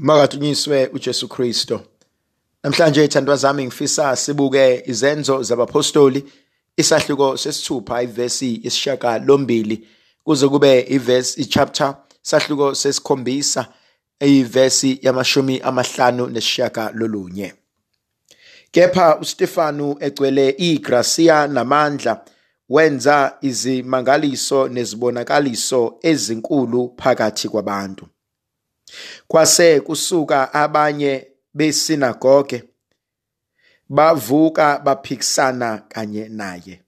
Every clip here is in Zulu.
Makathunyiswe uJesu Kristo. Namhlanje ithandwa zami ngifisa sibuke izenzo zabapostoli isahluko sesithupha ivesi yesishaka lombili kuze kube ivesi ichapter sahluko sesikhombisa eyivesi yamashumi amahlanu nesishaka lolunye. Kepha uStefanu egcwele igracia namandla wenza izimangaliso nezibonakaliso ezinkulu phakathi kwabantu. Kwase kusuka abanye besinagoge bavuka baphikisana kanye naye.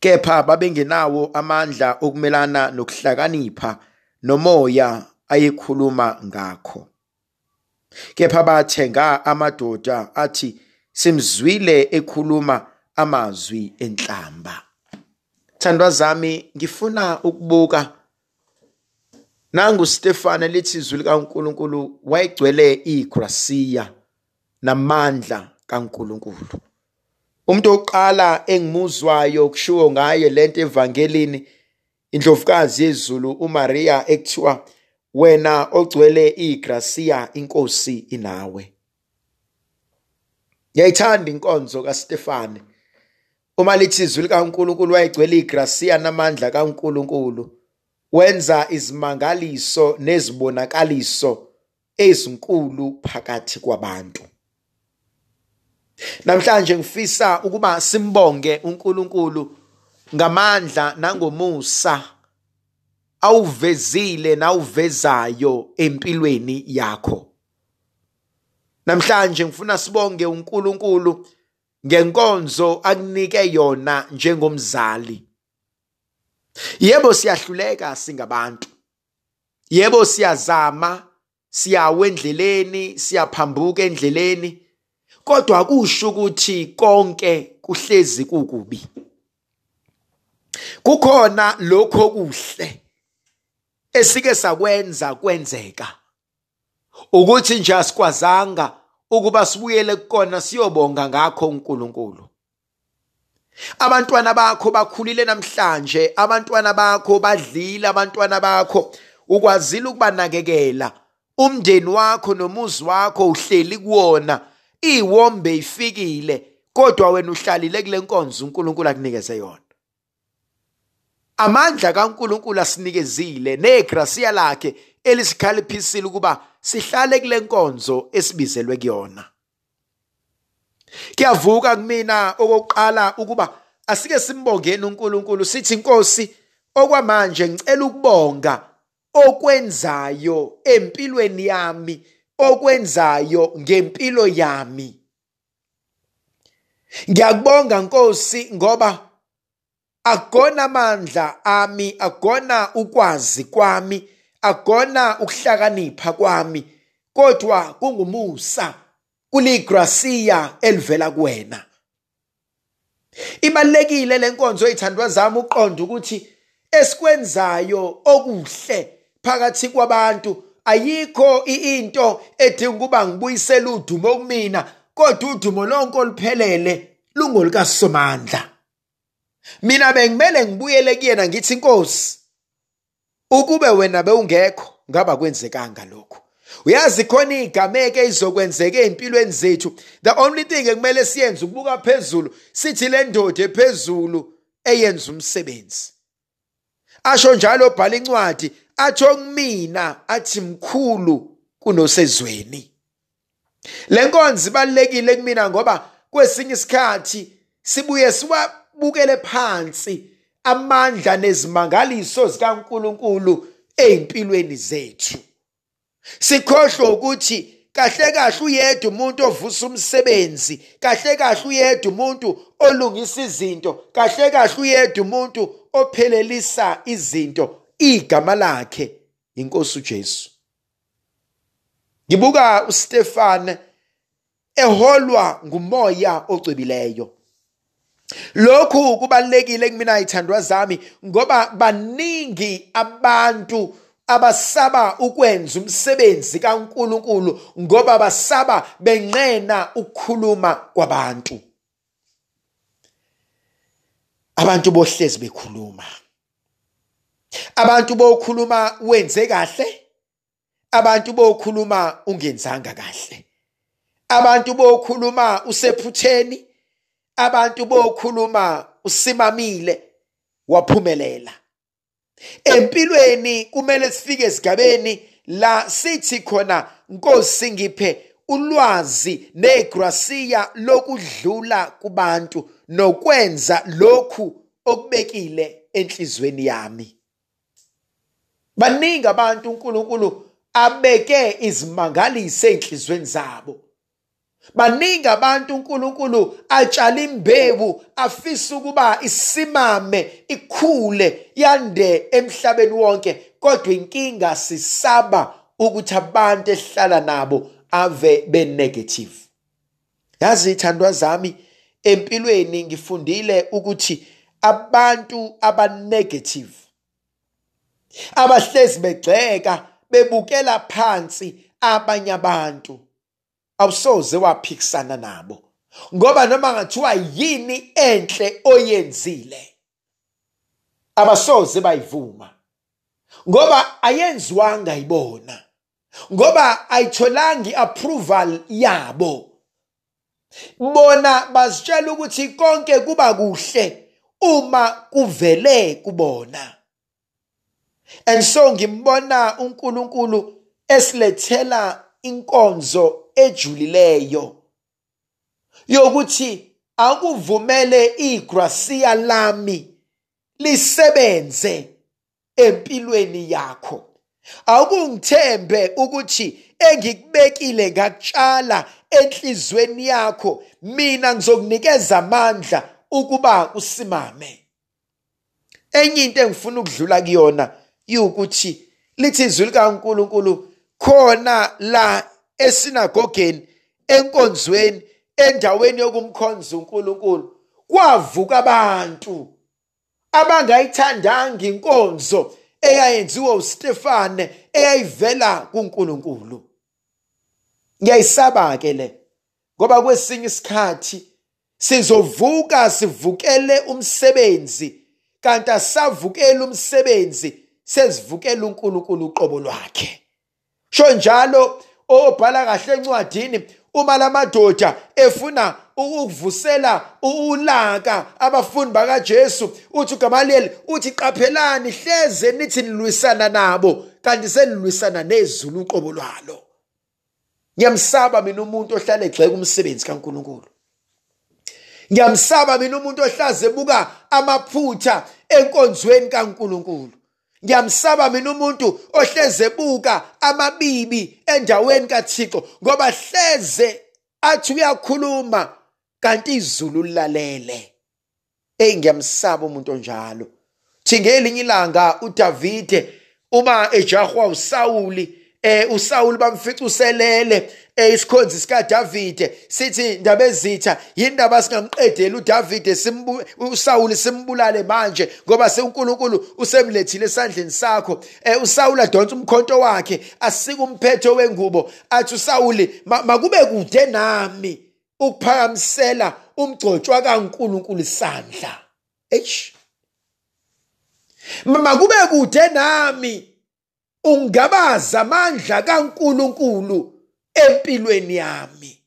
Kepha babengenawo amandla okumelana nokuhlakanipha nomoya ayekhuluma ngakho. Kepha bathenga amadoda athi simzwile ekhuluma amazwi enhlamba. Thandwa zami ngifuna ukubuka Nangu Stefane lithi izwi likaNkuluNkulu wayegcwele igracia namandla kaNkuluNkulu. Umuntu oqala engimuzwayo kushiwo ngaye lento evangelini indlovukazi yezulu uMaria ekuthiwa wena ogcwele igracia inkosi inawe. Ngiyayithanda inkonzo kaStefane. Uma lithi izwi likaNkuluNkulu wayegcwele igracia namandla kaNkuluNkulu. Wenza izimangaliso nezibonakaliso ezinkulu phakathi kwabantu. Namhlanje ngifisa ukuba simbonge uNkulunkulu ngamandla nangomusa awuvezile nawuvezayo empilweni yakho. Namhlanje ngifuna sibonge uNkulunkulu ngenkonzo akunike yona njengomzali. Yebo siyahluleka singabantu. Yebo siyazama, siyawa endleleni, siyaphambuka endleleni. Kodwa akusho ukuthi konke kuhlezi kukubi. Kukhona lokho okuhle esike sakwenza kwenzeka. Ukuthi nje asikwazanga ukuba sibuyele kukona siyobonga ngakho uNkulunkulu. Abantwana bakho bakhulile namhlanje, abantwana bakho badlile, abantwana bakho ukwazile ukubanakekela. Umndeni wakho nomuzi wakho uhleli kuwona, iwombe ifikile, kodwa wena uhlalile kule nkonzo uNkulunkulu akunikeze yona. Amandla kaNkulunkulu asinikezile negracia lakhe elisikhalithisile ukuba sihlale kule nkonzo esibizelwe kuyona. Kuyavuka kumina okokuqala ukuba asike simbongeni uNkulunkulu sithi inkosi okwamanje ngicela ukubonga okwenzayo empilweni yami okwenzayo ngempilo yami. Ngiyakubonga Nkosi ngoba akona amandla ami akona ukwazi kwami akona ukuhlakanipha kwami kodwa kungumusa kuligracia elivela kuwena. Ibalekile lenkonzo ezithandwa zami uqonda ukuthi esikwenzayo okuhle phakathi kwabantu ayikho into edinga ukuba ngibuyisele udumo kumina kodwa udumo lonke oluphelele lungolukasomandla. Mina bengimele ngibuyele kuyena ngithi inkosi ukube wena bewungekho ngaba kwenzekanga lokho uyazi khona igameke izokwenzeka empilweni zethu. The only thing ekumele siyenze ukubuka phezulu sithi le ndoda ephezulu eyenza umsebenzi. Asho njalo obhala incwadi atsho kumina athi mkhulu kunosezweni. Le nkonzo ibalekile kumina ngoba kwesinye isikhathi sibuye siwabukele phansi amandla nezimangaliso zikaNkuluNkulu ezimpilweni zethu. Sikhohlwe ukuthi kahle kahle uyedwa umuntu ovusa umsebenzi kahle kahle uyedwa umuntu olungisa izinto kahle kahle uyedwa umuntu ophelelisa izinto igama lakhe inkosi uJesu. Ngibuka uStefane eholwa ngumoya ocwebileyo lokhu kubalekile kumina ithandwa zami ngoba baningi abantu abasaba ukwenza umsebenzi kaNkuluNkulu ngoba basaba benqena ukukhuluma kwabantu. Abantu bohlezi bekhuluma. Abantu bokhuluma wenze kahle abantu bokhuluma ungenzanga kahle. Abantu bokhuluma usephutheni abantu bokhuluma usimamile waphumelela. Empilweni kumele sifike esigabeni la sithi khona Nkosi ngiphe ulwazi negrasiya lokudlula kubantu nokwenza lokhu okubekile enhlizweni yami. Baningi abantu uNkulunkulu abeke izimangalisi enhlizweni zabo. Baningi abantu uNkulunkulu atshala imbewu afisa ukuba isimame ikhule yande emhlabeni wonke. Kodwa inkinga sisaba ukuthi abantu esihlala nabo ave be negative. Yazi ithandwa zami empilweni ngifundile ukuthi abantu abanegative abahlezi begceka bebukela phansi abanye abantu. Awusoze waphikisana nabo. Ngoba noma ngathiwa yini enhle oyenzile abasoze bayivuma. Ngoba ayenziwanga ibona ngoba ayitholanga iapproval yabo. Bona bazitshela ukuthi konke kuba kuhle uma kuvele kubona. And so ngimbona uNkulunkulu esilethela inkonzo ejulileyo yokuthi akuvumele igrasiya lami lisebenze empilweni yakho. Akungithembe ukuthi engikubekile ngakutshala enhlizweni yakho mina ngizokunikeza amandla ukuba usimame. Enye into engifuna ukudlula kuyona yukuthi lithi izwi likaNkuluNkulu khona la esinagogeni enkonzweni endaweni yokumkhonza uNkulunkulu kwavuka abantu abangayithandanga inkonzo eyayenziwa uStefane eyayivela kuNkulunkulu. Ngiyayisaba ke le ngoba kwesinye isikhathi sizovuka sivukele umsebenzi kanti asavukela umsebenzi sesivukela uNkulunkulu uqobo lwakhe. Sho njalo obhala kahle encwadini uma lamadoda efuna ukuvusela ulaka abafundi bakaJesu uthi uGamaliyeli uthi qaphelani hleze nithi nilwisana nabo kanti senilwisana nezulu uqobo lwalo. Ngiyamsaba mina umuntu ohlala egxeka umsebenzi kaNkuluNkulu. Ngiyamsaba mina umuntu ohlaze ebuka amaphutha enkonzweni kaNkuluNkulu. Ngiyamsaba mina umuntu ohleze ebuka amabibi endaweni kaThixo ngoba hleze athi uyakhuluma kanti izulu lilalele. Hey ngiyamsaba umuntu onjalo. Thi ngelinye ilanga uDavide uma ejahwa uSawuli eh uSawuli bamfica uselele eh isikhonzi sika Davide sithi indaba ezitha yindaba singamqedeli uDavide simbu uSawuli simbulale manje ngoba seUNkulunkulu usemlethile esandleni sakho. Eh uSawuli adonsa umkhonto wakhe asika umphetho wengubo athi uSawuli makube kude nami ukuphakamisela umgcotshwa kaNkulunkulu isandla. Eish. Makube kude nami ungabaza amandla kaNkuluNkulu empilweni yami.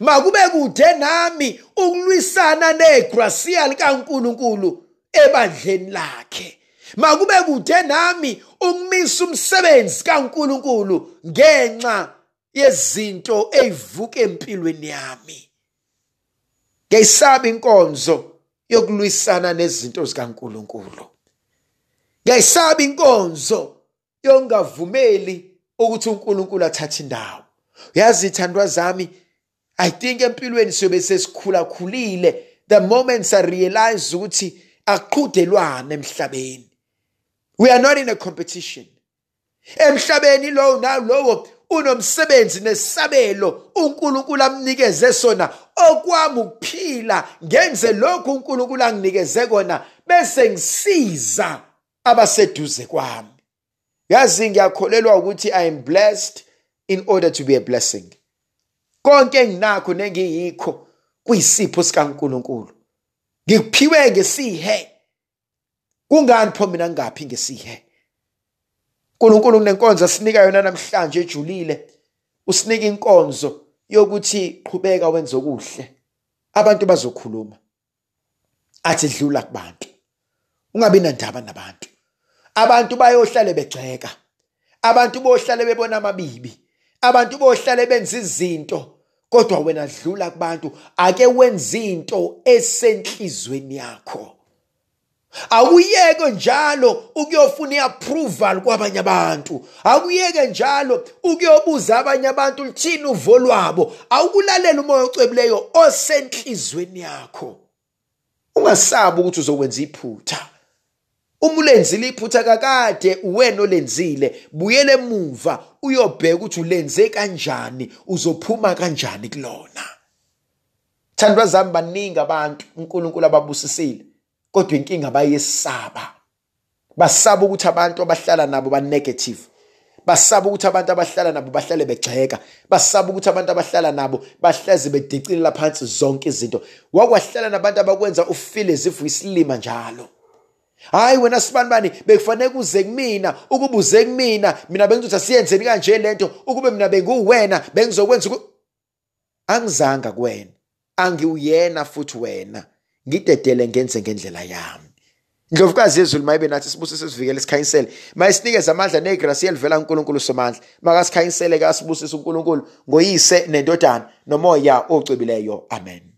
Makube kude nami ukulwisana negrasiya likaNkuluNkulu ebandleni lakhe. Makube kude nami ukumisa umsebenzi kaNkuluNkulu ngenxa yezinto ezivuka empilweni yami. Ngiyisaba inkonzo yokulwisana nezinto zikaNkuluNkulu. Ngiyisaba inkonzo yongavumeli ukuthi uNkulunkulu athathe indawo. Yazi ithandwa zami i think empilweni siyobe sesikhula khulile the moments i realize ukuthi aqhudelwana emhlabeni. We are not in a competition. Emhlabeni lowo nalowo unomsebenzi nesabelo uNkulunkulu amnikeze sona. Okwami ukuphila ngenze lokhu uNkulunkulu anginikeze kona bese ngisiza abaseduze kwami. Yazi ngiyakholelwa ukuthi i am blessed in order to be a blessing. Konke enginakho nengiyikho kuyisipho sikaNkuluNkulu. Ngikuphiwe ngesihe. Kungani pho mina ngaphi ngesihe? uNkulunkulu kunenkonzo asinika yona namhlanje ejulile. Usinika inkonzo yokuthi qhubeka wenze okuhle. Abantu bazokhuluma. Athi dlula kubantu. Ungabi nandaba nabantu. Abantu bayohlale begceka abantu bohlale bebona amabibi abantu bohlale benza izinto kodwa wena dlula kubantu ake wenze into esenhlizweni yakho Awuyeke njalo ukuyofuna iapproval kwabanye abantu. Akuyeke njalo ukuyobuza abanye abantu lithini uvo lwabo. Awukulalela umoya ocwebileyo osenhlizweni yakho. Ungasabi ukuthi uzokwenza iphutha. Uma ulenzile iphutha kakade uwena olenzile buyele emuva uyobheka ukuthi ulenze kanjani uzophuma kanjani kulona. Thandwa zami baningi abantu uNkulunkulu ababusisile kodwa inkinga bayesaba. Basaba ukuthi abantu abahlala nabo ba negative basaba ukuthi abantu abahlala nabo bahlale begxeka basaba ukuthi abantu abahlala nabo bahleze bedicilela phansi zonke izinto. Wakwahlala nabantu abakwenza ufeel as if uyisilima njalo. Hayi wena sibanibani bekufanele kuze kumina ukuba uze kumina mina bengizothi asiyenzeni kanje lento ukube mina benguwena bengizokwenza angizanga kuwena angiwuyena futhi wena. Ngidedele ngenze ngendlela yami. Ndlovukazi yezulu mayibe nathi sibuso sesivikele sikhanyisele. Mayisinikeze amandla negrasi elivela kuNkulunkulu somandla makasikhanyisele ke asibusise uNkulunkulu ngoyise nendodana nomoya ocwebileyo. Amen.